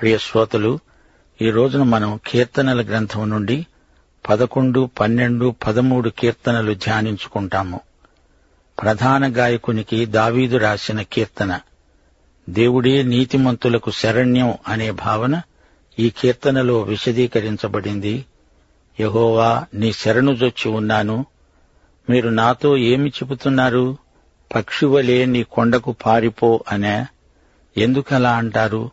ప్రియ శ్రోతలు ఈ రోజున మనం కీర్తనల గ్రంథం నుండి పదకొండు పన్నెండు పదమూడు కీర్తనలు ధ్యానించుకుంటాము. ప్రధాన గాయకునికి దావీదు రాసిన కీర్తన దేవుడే నీతిమంతులకు శరణ్యం అనే భావన ఈ కీర్తనలో విశదీకరించబడింది. యహోవా నీ శరణుజొచ్చి ఉన్నాను. మీరు నాతో ఏమి చెబుతున్నారు? పక్షివలే నీ కొండకు పారిపో అనే. ఎందుకలా అంటారు?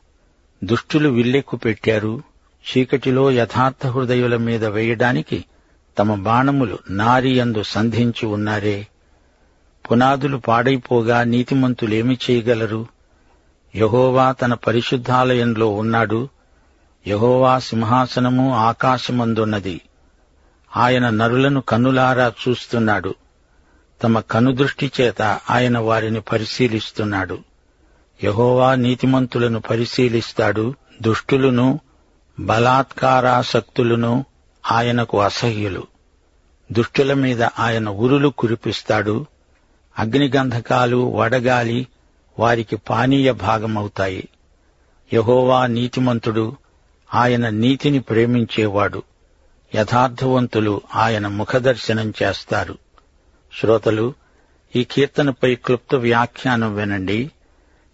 దుష్టులు విల్లెక్కు పెట్టారు. చీకటిలో యథార్థ హృదయుల మీద వేయడానికి తమ బాణములు నారియందు సంధించి ఉన్నారే. పునాదులు పాడైపోగా నీతిమంతులేమి చేయగలరు? యహోవా తన పరిశుద్ధాలయంలో ఉన్నాడు. యహోవా సింహాసనము ఆకాశమందున్నది. ఆయన నరులను కన్నులారా చూస్తున్నాడు. తమ కనుదృష్టి చేత ఆయన వారిని పరిశీలిస్తున్నాడు. యహోవా నీతిమంతులను పరిశీలిస్తాడు. దుష్టులను బలాత్కారాసక్తులను ఆయనకు అసహ్యులు. దుష్టుల మీద ఆయన ఉరులు కురిపిస్తాడు. అగ్నిగంధకాలు వడగాలి వారికి పానీయ భాగమవుతాయి. యహోవా నీతిమంతుడు ఆయన నీతిని ప్రేమించేవాడు. యథార్థవంతులు ఆయన ముఖదర్శనం చేస్తారు. శ్రోతలు ఈ కీర్తనపై క్లుప్త వ్యాఖ్యానం వినండి.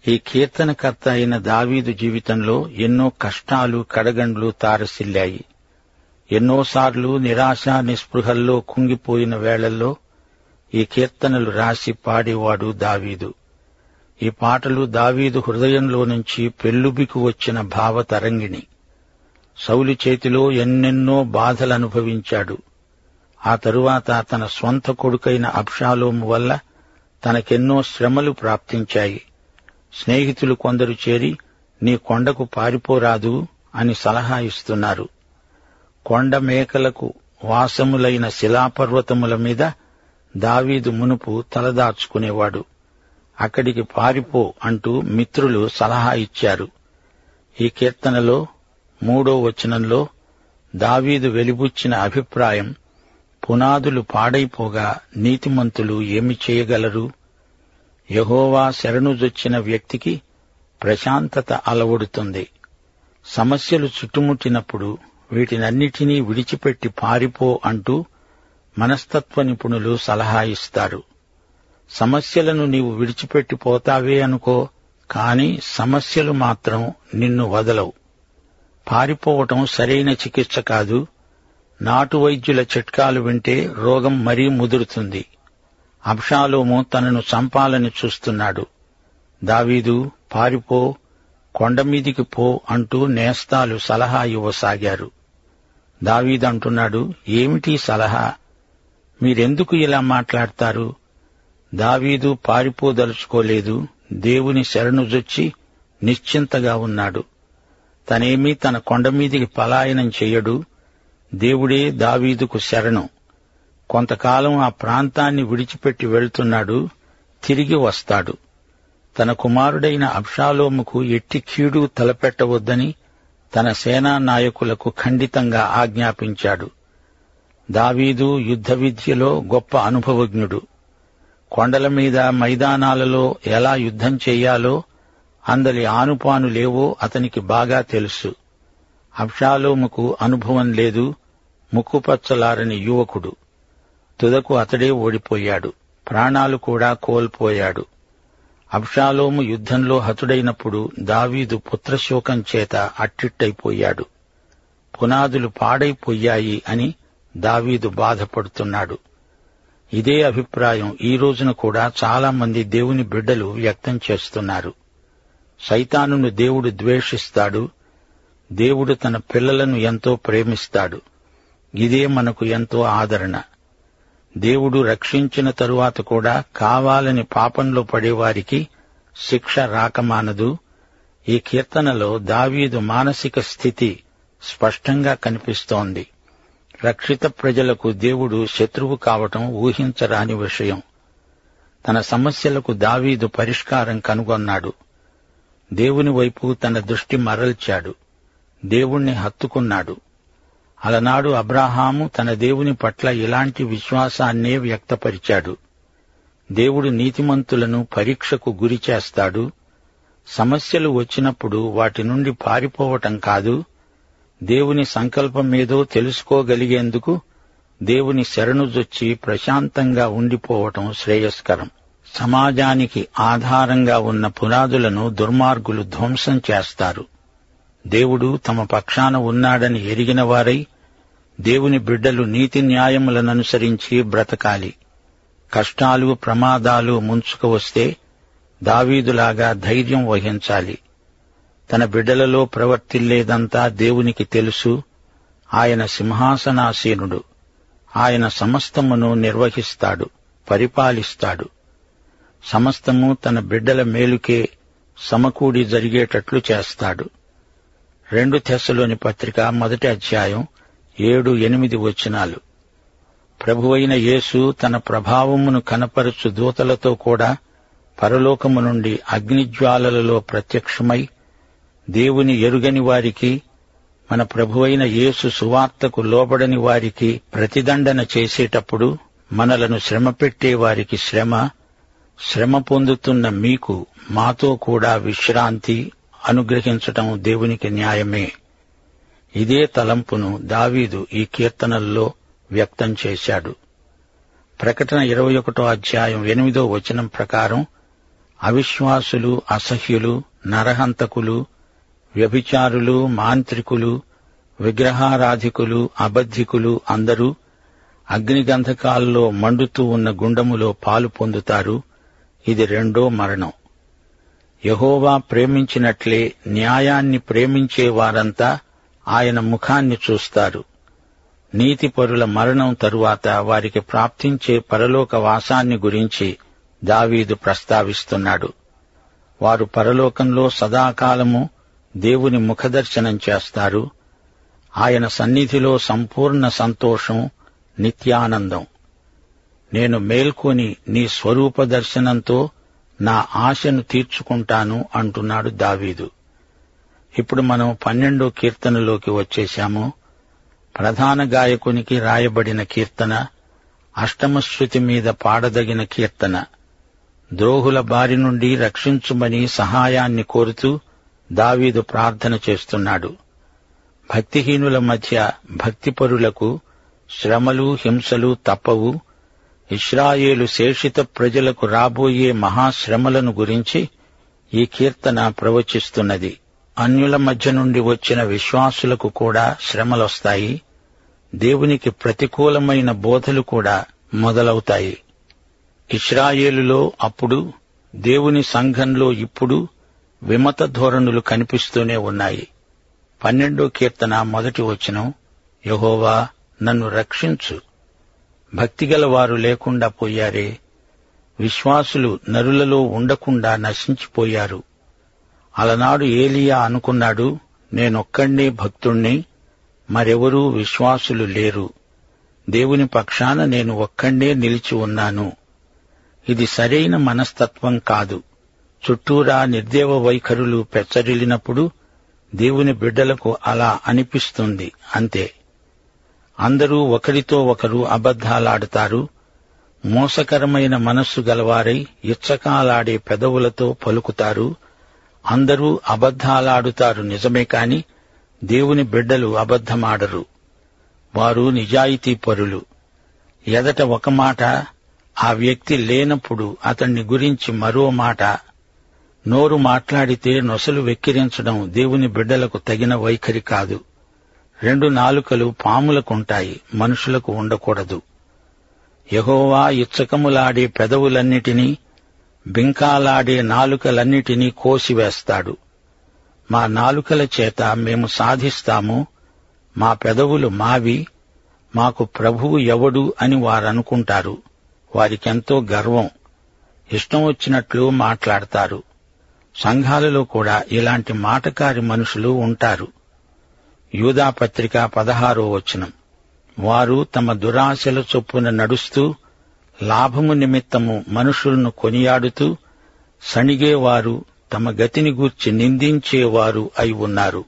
ఈ కీర్తనకర్త అయిన దావీదు జీవితంలో ఎన్నో కష్టాలు కడగండ్లు తారసిల్లాయి. ఎన్నోసార్లు నిరాశ నిస్పృహల్లో కుంగిపోయిన వేళల్లో ఈ కీర్తనలు రాసి పాడేవాడు దావీదు. ఈ పాటలు దావీదు హృదయంలో నుంచి పెళ్ళుబికు వచ్చిన భావతరంగిణి. సౌలు చేతిలో ఎన్నెన్నో బాధలు అనుభవించాడు ఆ తరువాత తన స్వంత కొడుకైన అబ్షాలోము వల్ల తనకెన్నో శ్రమలు ప్రాప్తించాయి. స్నేహితులు కొందరు చేరి నీ కొండకు పారిపోరాదు అని సలహా ఇస్తున్నారు. కొండ మేకలకు వాసములైన శిలాపర్వతముల మీద దావీదు మునుపు తలదాచుకునేవాడు. అక్కడికి పారిపో అంటూ మిత్రులు సలహా ఇచ్చారు. ఈ కీర్తనలో మూడో వచనంలో దావీదు వెలిబుచ్చిన అభిప్రాయం పునాదులు పాడైపోగా నీతిమంతులు ఏమి చేయగలరు? యహోవా శరణుజొచ్చిన వ్యక్తికి ప్రశాంతత అలవడుతుంది. సమస్యలు చుట్టుముట్టినప్పుడు వీటినన్నిటినీ విడిచిపెట్టి పారిపో అంటూ మనస్తత్వ నిపుణులు సలహా ఇస్తారు. సమస్యలను నీవు విడిచిపెట్టి పోతావే అనుకో కాని సమస్యలు మాత్రం నిన్ను వదలవు. పారిపోవటం సరైన చికిత్స కాదు. నాటు వైద్యుల చిట్కాలు వింటే రోగం మరీ ముదురుతుంది. అబ్షాలోము తనను చంపాలని చూస్తున్నాడు. దావీదు పారిపో కొండమీదికి పో అంటూ నేస్తాలు సలహా ఇవ్వసాగారు. దావీదంటున్నాడు ఏమిటి సలహా? మీరెందుకు ఇలా మాట్లాడతారు? దావీదు పారిపోదలుచుకోలేదు. దేవుని శరణుజొచ్చి నిశ్చింతగా ఉన్నాడు. తనేమీ తన కొండమీదికి పలాయనం చెయ్యడు దేవుడే దావీదుకు శరణం. కొంతకాలం ఆ ప్రాంతాన్ని విడిచిపెట్టి వెళ్తున్నాడు తిరిగి వస్తాడు. తన కుమారుడైన అబ్షాలోముకు ఎట్టి కీడు తలపెట్టవద్దని తన సేనా నాయకులకు ఖండితంగా ఆజ్ఞాపించాడు. దావీదు యుద్ధ విద్యలో గొప్ప అనుభవజ్ఞుడు. కొండల మీద మైదానాలలో ఎలా యుద్ధం చెయ్యాలో అందలి ఆనుపానులేవో అతనికి బాగా తెలుసు. అబ్షాలోముకు అనుభవం లేదు ముక్కుపచ్చలారని యువకుడు. తుదకు అతడే ఓడిపోయాడు. ప్రాణాలు కూడా కోల్పోయాడు. అబ్షాలోము యుద్ధంలో హతుడైనప్పుడు దావీదు పుత్రశోకం చేత అట్టిట్టయిపోయాడు. పునాదులు పాడైపోయాయి అని దావీదు బాధపడుతున్నాడు. ఇదే అభిప్రాయం ఈ రోజున కూడా చాలామంది దేవుని బిడ్డలు వ్యక్తం చేస్తున్నారు. సైతానును దేవుడు ద్వేషిస్తాడు. దేవుడు తన పిల్లలను ఎంతో ప్రేమిస్తాడు. ఇదే మనకు ఎంతో ఆదరణ. దేవుడు రక్షించిన తరువాత కూడా కావాలని పాపంలో పడేవారికి శిక్ష రాకమానదు. ఈ కీర్తనలో దావీదు మానసిక స్థితి స్పష్టంగా కనిపిస్తోంది. రక్షిత ప్రజలకు దేవుడు శత్రువు కావటం ఊహించరాని విషయం. తన సమస్యలకు దావీదు పరిష్కారం కనుగొన్నాడు. దేవుని వైపు తన దృష్టి మరల్చాడు. దేవుణ్ణి హత్తుకున్నాడు. అలనాడు అబ్రాహాము తన దేవుని పట్ల ఇలాంటి విశ్వాసాన్నే వ్యక్తపరిచాడు. దేవుడు నీతిమంతులను పరీక్షకు గురి చేస్తాడు. సమస్యలు వచ్చినప్పుడు వాటి నుండి పారిపోవటం కాదు. దేవుని సంకల్పమేదో తెలుసుకోగలిగేందుకు దేవుని శరణుజొచ్చి ప్రశాంతంగా ఉండిపోవటం శ్రేయస్కరం. సమాజానికి ఆధారంగా ఉన్న పునాదులను దుర్మార్గులు ధ్వంసం చేస్తారు. దేవుడు తమ పక్షాన ఉన్నాడని ఎరిగిన వారై దేవుని బిడ్డలు నీతి న్యాయములననుసరించి బ్రతకాలి. కష్టాలు ప్రమాదాలు ముంచుకు వస్తే దావీదులాగా ధైర్యం వహించాలి. తన బిడ్డలలో ప్రవర్తిల్లేదంతా దేవునికి తెలుసు. ఆయన సింహాసనాసీనుడు. ఆయన సమస్తమును నిర్వహిస్తాడు పరిపాలిస్తాడు. సమస్తము తన బిడ్డల మేలుకే సమకూడి జరిగేటట్లు చేస్తాడు. రెండు తెశలోని పత్రిక మొదటి అధ్యాయం ఏడు ఎనిమిది వచనాలు. ప్రభువైన యేసు తన ప్రభావమును కనపరుచు దూతలతో కూడా పరలోకము నుండి అగ్నిజ్వాలలలో ప్రత్యక్షమై దేవుని ఎరుగని వారికి మన ప్రభువైన యేసు సువార్తకు లోబడని వారికి ప్రతిదండన చేసేటప్పుడు మనలను శ్రమ పెట్టే వారికి శ్రమ శ్రమ పొందుతున్న మీకు మాతో కూడా విశ్రాంతి అనుగ్రహించటం దేవునికి న్యాయమే. ఇదే తలంపును దావీదు ఈ కీర్తనల్లో వ్యక్తం చేశాడు. ప్రకటన ఇరవై ఒకటో అధ్యాయం ఎనిమిదో వచనం ప్రకారం అవిశ్వాసులు అసహ్యులు నరహంతకులు వ్యభిచారులు మాంత్రికులు విగ్రహారాధికులు అబద్ధికులు అందరూ అగ్నిగంధకాల్లో మండుతూ ఉన్న గుండములో పాలు పొందుతారు. ఇది రెండో మరణం. యహోవా ప్రేమించినట్లే న్యాయాన్ని ప్రేమించే వారంతా ఆయన ముఖాన్ని చూస్తారు. నీతిపరుల మరణం తరువాత వారికి ప్రాప్తించే పరలోక వాసాన్ని గురించి దావీదు ప్రస్తావిస్తున్నాడు. వారు పరలోకంలో సదాకాలము దేవుని ముఖదర్శనం చేస్తారు. ఆయన సన్నిధిలో సంపూర్ణ సంతోషం నిత్యానందం. నేను మేల్కొని నీ స్వరూప దర్శనంతో నా ఆశను తీర్చుకుంటాను అంటున్నాడు దావీదు. ఇప్పుడు మనం పన్నెండో కీర్తనలోకి వచ్చేశాము. ప్రధాన గాయకునికి రాయబడిన కీర్తన అష్టమశ్రుతి మీద పాడదగిన కీర్తన. ద్రోహుల బారి నుండి రక్షించుమని సహాయాన్ని కోరుతూ దావీదు ప్రార్థన చేస్తున్నాడు. భక్తిహీనుల మధ్య భక్తిపరులకు శ్రమలు హింసలు తప్పవు. ఇస్రాయేలు శేషిత ప్రజలకు రాబోయే మహాశ్రమలను గురించి ఈ కీర్తన ప్రవచిస్తున్నది. అన్యుల మధ్య నుండి వచ్చిన విశ్వాసులకు కూడా శ్రమలొస్తాయి. దేవునికి ప్రతికూలమైన బోధలు కూడా మొదలవుతాయి. ఇస్రాయేలులో అప్పుడు దేవుని సంఘంలో ఇప్పుడు విమత ధోరణులు కనిపిస్తూనే ఉన్నాయి. పన్నెండో కీర్తన మొదటి వచనం యహోవా నన్ను రక్షించు. భక్తిగల వారు లేకుండా పోయారే. విశ్వాసులు నరులలో ఉండకుండా నశించిపోయారు. అలనాడు ఏలియా అనుకున్నాడు నేనొక్కడే భక్తుణ్ణి మరెవరూ విశ్వాసులు లేరు. దేవుని పక్షాన నేను ఒక్కడే నిలిచి ఉన్నాను. ఇది సరైన మనస్తత్వం కాదు. చుట్టూరా నిర్దేవ వైఖరులు పెచ్చరిల్లినప్పుడు దేవుని బిడ్డలకు అలా అనిపిస్తుంది అంతే. అందరూ ఒకరితో ఒకరు అబద్ధాలాడుతారు. మోసకరమైన మనస్సు గలవారై ఇచ్చకాలాడే పెదవులతో పలుకుతారు. అందరూ అబద్ధాలాడుతారు నిజమే కాని దేవుని బిడ్డలు అబద్ధమాడరు. వారు నిజాయితీ పరులు. ఎదట ఒక మాట ఆ వ్యక్తి లేనప్పుడు అతణ్ణి గురించి మరో మాట. నోరు మాట్లాడితే నొసలు వెక్కిరించడం దేవుని బిడ్డలకు తగిన వైఖరి కాదు. రెండు నాలుకలు పాములకుంటాయి మనుషులకు ఉండకూడదు. యహోవా ఇచ్చకములాడే పెదవులన్నిటినీ బింకాలాడే నాలుకలన్నిటినీ కోసివేస్తాడు. మా నాలుకల చేత మేము సాధిస్తాము మా పెదవులు మావి మాకు ప్రభువు ఎవడు అని వారనుకుంటారు. వారికెంతో గర్వం ఇష్టం వచ్చినట్లు మాట్లాడతారు. సంఘాలలో కూడా ఇలాంటి మాటకారి మనుషులు ఉంటారు. యూదాపత్రిక పదహారో వచనం. వారు తమ దురాశల చొప్పున నడుస్తూ లాభము నిమిత్తము మనుషులను కొనియాడుతూ సణిగేవారు తమ గతిని గూర్చి నిందించేవారు అయి ఉన్నారు.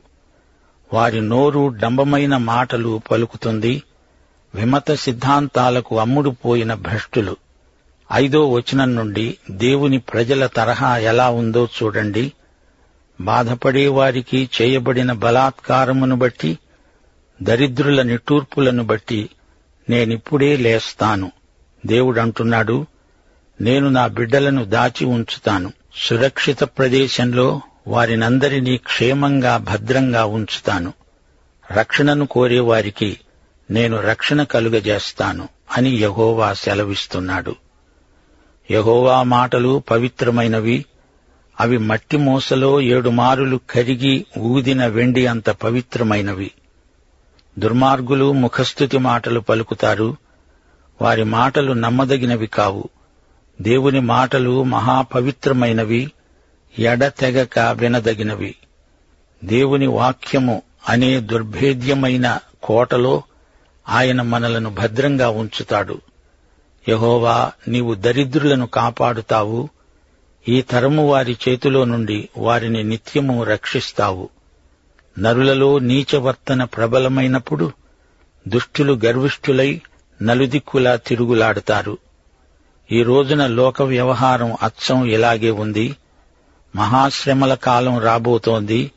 వారి నోరు డంబమైన మాటలు పలుకుతుంది విమత సిద్ధాంతాలకు అమ్ముడుపోయిన భ్రష్టులు. ఐదో వచనం నుండి దేవుని ప్రజల తరహా ఎలా ఉందో చూడండి. బాధపడే వారికి చేయబడిన బలాత్కారమును బట్టి దరిద్రుల నిట్టూర్పులను బట్టి నేనిప్పుడే లేస్తాను. దేవుడంటున్నాడు నేను నా బిడ్డలను దాచి ఉంచుతాను. సురక్షిత ప్రదేశంలో వారినందరినీ క్షేమంగా భద్రంగా ఉంచుతాను. రక్షణను కోరేవారికి నేను రక్షణ కలుగజేస్తాను అని యహోవా సెలవిస్తున్నాడు. యహోవా మాటలు పవిత్రమైనవి అవి మట్టి మూసలో ఏడుమారులు కరిగి ఊదిన వెండి అంత పవిత్రమైనవి. దుర్మార్గులు ముఖస్థుతి మాటలు పలుకుతారు. వారి మాటలు నమ్మదగినవి కావు. దేవుని మాటలు మహాపవిత్రమైనవి. ఎడతెగక వినదగినవి. దేవుని వాక్యము అనే దుర్భేద్యమైన కోటలో ఆయన మనలను భద్రంగా ఉంచుతాడు. యహోవా నీవు దరిద్రులను కాపాడుతావు. ఈ తరము వారి చేతిలో నుండి వారిని నిత్యము రక్షిస్తావు. నరులలో నీచవర్తన ప్రబలమైనప్పుడు దుష్టులు గర్విష్ఠులై నలుదిక్కులా తిరుగులాడుతారు. ఈ రోజున లోక వ్యవహారం అచ్చం ఇలాగే ఉంది. మహాశ్రమల కాలం రాబోతోంది.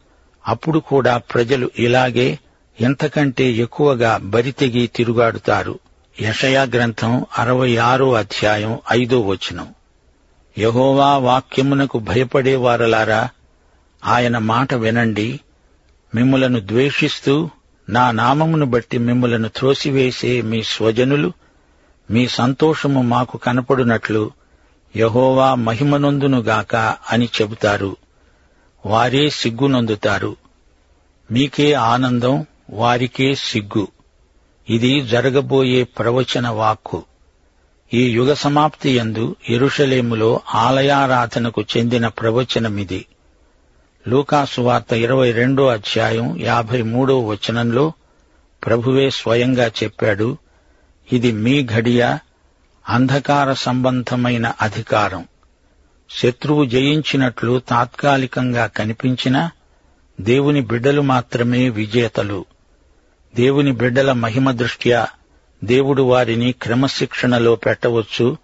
అప్పుడు కూడా ప్రజలు ఇలాగే ఎంతకంటే ఎక్కువగా బరితెగి తిరుగాడుతారు. యషయా గ్రంథం అరవై ఆరో అధ్యాయం ఐదో వచనం. యహోవా వాక్యమునకు భయపడేవారలారా? ఆయన మాట వినండి. మిమ్ములను ద్వేషిస్తూ నా నామమును బట్టి మిమ్ములను త్రోసివేసే మీ స్వజనులు మీ సంతోషము మాకు కనపడునట్లు యహోవా మహిమనొందునుగాక అని చెబుతారు. వారే సిగ్గునొందుతారు. మీకే ఆనందం వారికే సిగ్గు. ఇది జరగబోయే ప్రవచన వాక్కు. ఈ యుగ సమాప్తి యందు ఎరుషలేములో ఆలయారాధనకు చెందిన ప్రవచనమిది. లూకాసు వార్త ఇరవై రెండో అధ్యాయం యాభై మూడో వచనంలో ప్రభువే స్వయంగా చెప్పాడు ఇది మీ ఘడియ అంధకార సంబంధమైన అధికారం. శత్రువు జయించినట్లు తాత్కాలికంగా కనిపించినా దేవుని బిడ్డలు మాత్రమే విజేతలు. దేవుని బిడ్డల మహిమ దృష్ట్యా దేవుడు వారిని క్రమశిక్షణలో పెట్టవచ్చు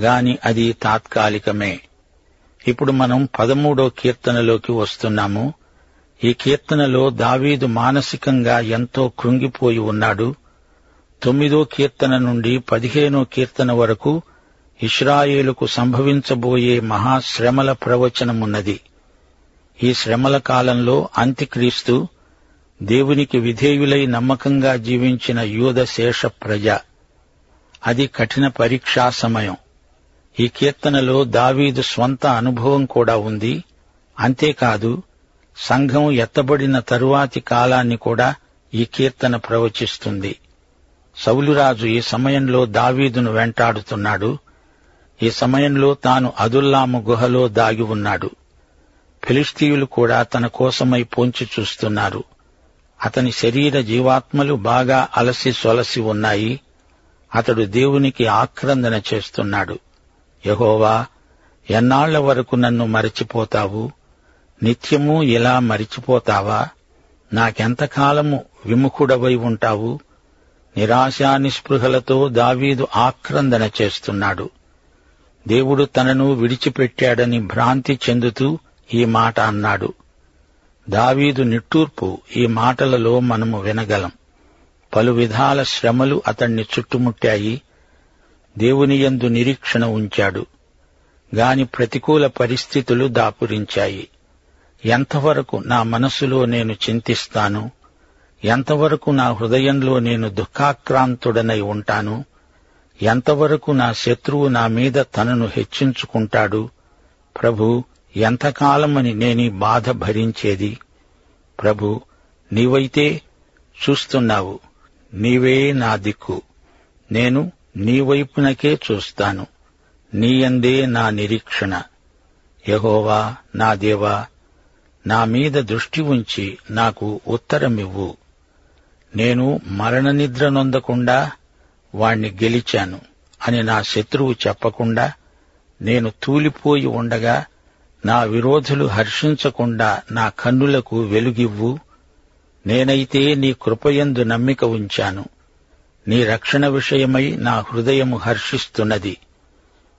గాని అది తాత్కాలికమే. ఇప్పుడు మనం పదమూడో కీర్తనలోకి వస్తున్నాము. ఈ కీర్తనలో దావీదు మానసికంగా ఎంతో కృంగిపోయి ఉన్నాడు. తొమ్మిదో కీర్తన నుండి పదిహేనో కీర్తన వరకు ఇస్రాయేలుకు సంభవించబోయే మహాశ్రమల ప్రవచనమున్నది. ఈ శ్రమల కాలంలో అంత్యక్రీస్తు దేవునికి విధేయులై నమ్మకంగా జీవించిన యూద శేష ప్రజ. అది కఠిన పరీక్షా సమయం. ఈ కీర్తనలో దావీదు స్వంత అనుభవం కూడా ఉంది. అంతేకాదు సంఘం ఎత్తబడిన తరువాతి కాలాన్ని కూడా ఈ కీర్తన ప్రవచిస్తుంది. సౌలురాజు ఈ సమయంలో దావీదును వెంటాడుతున్నాడు. ఈ సమయంలో తాను అదుల్లాము గుహలో దాగి ఉన్నాడు. ఫిలిస్తీయులు కూడా తన కోసమై పొంచి చూస్తున్నారు. అతని శరీర జీవాత్మలు బాగా అలసి సొలసి ఉన్నాయి. అతడు దేవునికి ఆక్రందన చేస్తున్నాడు. యహోవా ఎన్నాళ్ళ వరకు నన్ను మరచిపోతావు? నిత్యము ఇలా మరిచిపోతావా? నాకెంతకాలము విముఖుడవై ఉంటావు? నిరాశా నిస్పృహలతో దావీదు ఆక్రందన చేస్తున్నాడు. దేవుడు తనను విడిచిపెట్టాడని భ్రాంతి చెందుతూ ఈ మాట అన్నాడు. దావీదు నిట్టూర్పు ఈ మాటలలో మనము వినగలం. పలు విధాల శ్రమలు అతణ్ణి చుట్టుముట్టాయి. దేవుని యందు నిరీక్షణ ఉంచాడు. గాని ప్రతికూల పరిస్థితులు దాపురించాయి. ఎంతవరకు నా మనసులో నేను చింతిస్తాను? ఎంతవరకు నా హృదయంలో నేను దుఃఖాక్రాంతుడనై ఉంటాను? ఎంతవరకు నా శత్రువు నా మీద తనను హెచ్చించుకుంటాడు? ప్రభు ఎంతకాలమని నేనీ బాధ భరించేది? ప్రభు నీవైతే చూస్తున్నావు. నీవే నా దిక్కు. నేను నీ వైపునకే చూస్తాను. నీయందే నా నిరీక్షణ. యహోవా నా దేవా నా మీద దృష్టి ఉంచి నాకు ఉత్తరమివ్వు. నేను మరణ నిద్ర నొందకుండా వాణ్ణి గెలిచాను అని నా శత్రువు చెప్పకుండా నేను తూలిపోయి ఉండగా నా విరోధులు హర్షించకుండా నా కన్నులకు వెలుగివ్వు. నేనైతే నీ కృపయందు నమ్మిక ఉంచాను. నీ రక్షణ విషయమై నా హృదయము హర్షిస్తున్నది.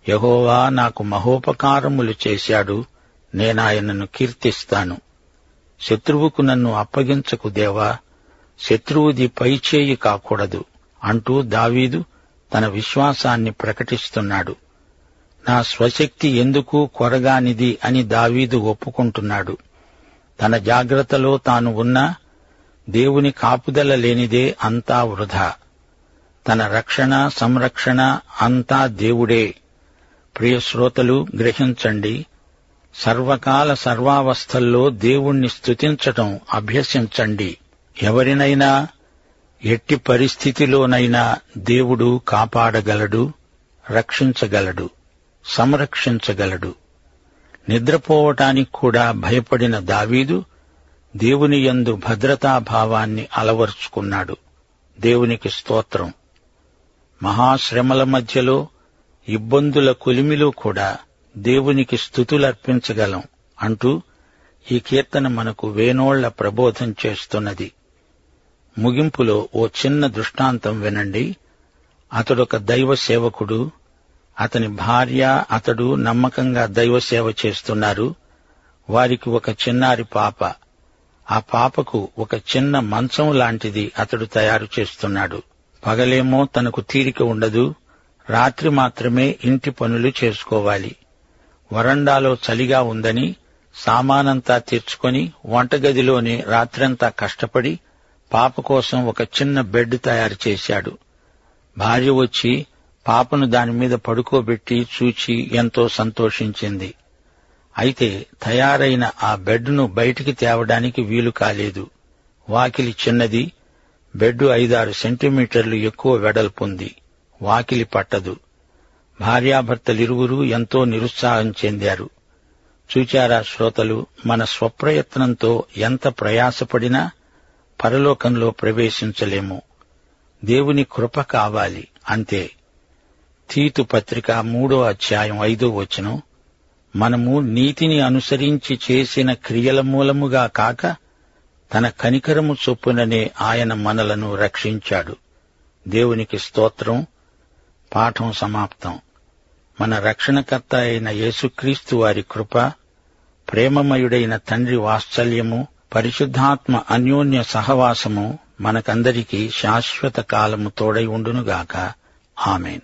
యహోవా నాకు మహోపకారములు చేశాడు. నేనాయనను కీర్తిస్తాను. శత్రువుకు నన్ను అప్పగించకు దేవా. శత్రువుది పైచేయి కాకూడదు అంటూ దావీదు తన విశ్వాసాన్ని ప్రకటిస్తున్నాడు. నా స్వశక్తి ఎందుకు కొరగానిది అని దావీదు ఒప్పుకుంటున్నాడు. తన జాగ్రత్తలో తాను ఉన్నా దేవుని కాపుదల లేనిదే అంతా వృధా. తన రక్షణ సంరక్షణ అంతా దేవుడే. ప్రియశ్రోతలు గ్రహించండి. సర్వకాల సర్వావస్థల్లో దేవుణ్ణి స్తుతించటం అభ్యసించండి. ఎవరినైనా ఎట్టి పరిస్థితిలోనైనా దేవుడు కాపాడగలడు రక్షించగలడు. సంరక్షించగలడు. నిద్రపోవటానికి కూడా భయపడిన దావీదు దేవుని యందు భద్రతాభావాన్ని అలవర్చుకున్నాడు. దేవునికి స్తోత్రం. మహాశ్రమల మధ్యలో ఇబ్బందుల కొలిమిలో కూడా దేవునికి స్థుతులర్పించగలం అంటూ ఈ కీర్తన మనకు వేనోళ్ళ ప్రబోధం చేస్తున్నది. ముగింపులో ఓ చిన్న దృష్టాంతం వినండి. అతడొక దైవ సేవకుడు అతని భార్య అతడు నమ్మకంగా దైవ సేవ చేస్తున్నారు. వారికి ఒక చిన్నారి పాప. ఆ పాపకు ఒక చిన్న మంచం లాంటిది అతడు తయారు చేస్తున్నాడు. పగలేమో తనకు తీరిక ఉండదు. రాత్రి మాత్రమే ఇంటి పనులు చేసుకోవాలి. వరండాలో చలిగా ఉందని సామానంతా తెచ్చుకొని వంటగదిలోనే రాత్రంతా కష్టపడి పాప కోసం ఒక చిన్న బెడ్ తయారు చేశాడు. భార్య వచ్చి పాపను దానిమీద పడుకోబెట్టి చూచి ఎంతో సంతోషించింది. అయితే తయారైన ఆ బెడ్ను బయటికి తేవడానికి వీలు కాలేదు. వాకిలి చిన్నది బెడ్ ఐదారు సెంటీమీటర్లు ఎక్కువ వెడల్పుంది. వాకిలి పట్టదు. భార్యాభర్తలిరువురూ ఎంతో నిరుత్సాహం చెందారు. చూచారా శ్రోతలు మన స్వప్రయత్నంతో ఎంత ప్రయాసపడినా పరలోకంలో ప్రవేశించలేము. దేవుని కృప కావాలి అంతే. తీతు పత్రిక మూడో అధ్యాయం ఐదో వచనం. మనము నీతిని అనుసరించి చేసిన క్రియల మూలముగా కాక తన కనికరము చొప్పుననే ఆయన మనలను రక్షించాడు. దేవునికి స్తోత్రం. పాఠం సమాప్తం. మన రక్షణకర్త అయిన యేసుక్రీస్తు వారి కృప ప్రేమమయుడైన తండ్రి వాత్సల్యము పరిశుద్ధాత్మ అన్యోన్య సహవాసము మనకందరికీ శాశ్వత కాలము తోడై ఉండునుగాక. ఆమెన్.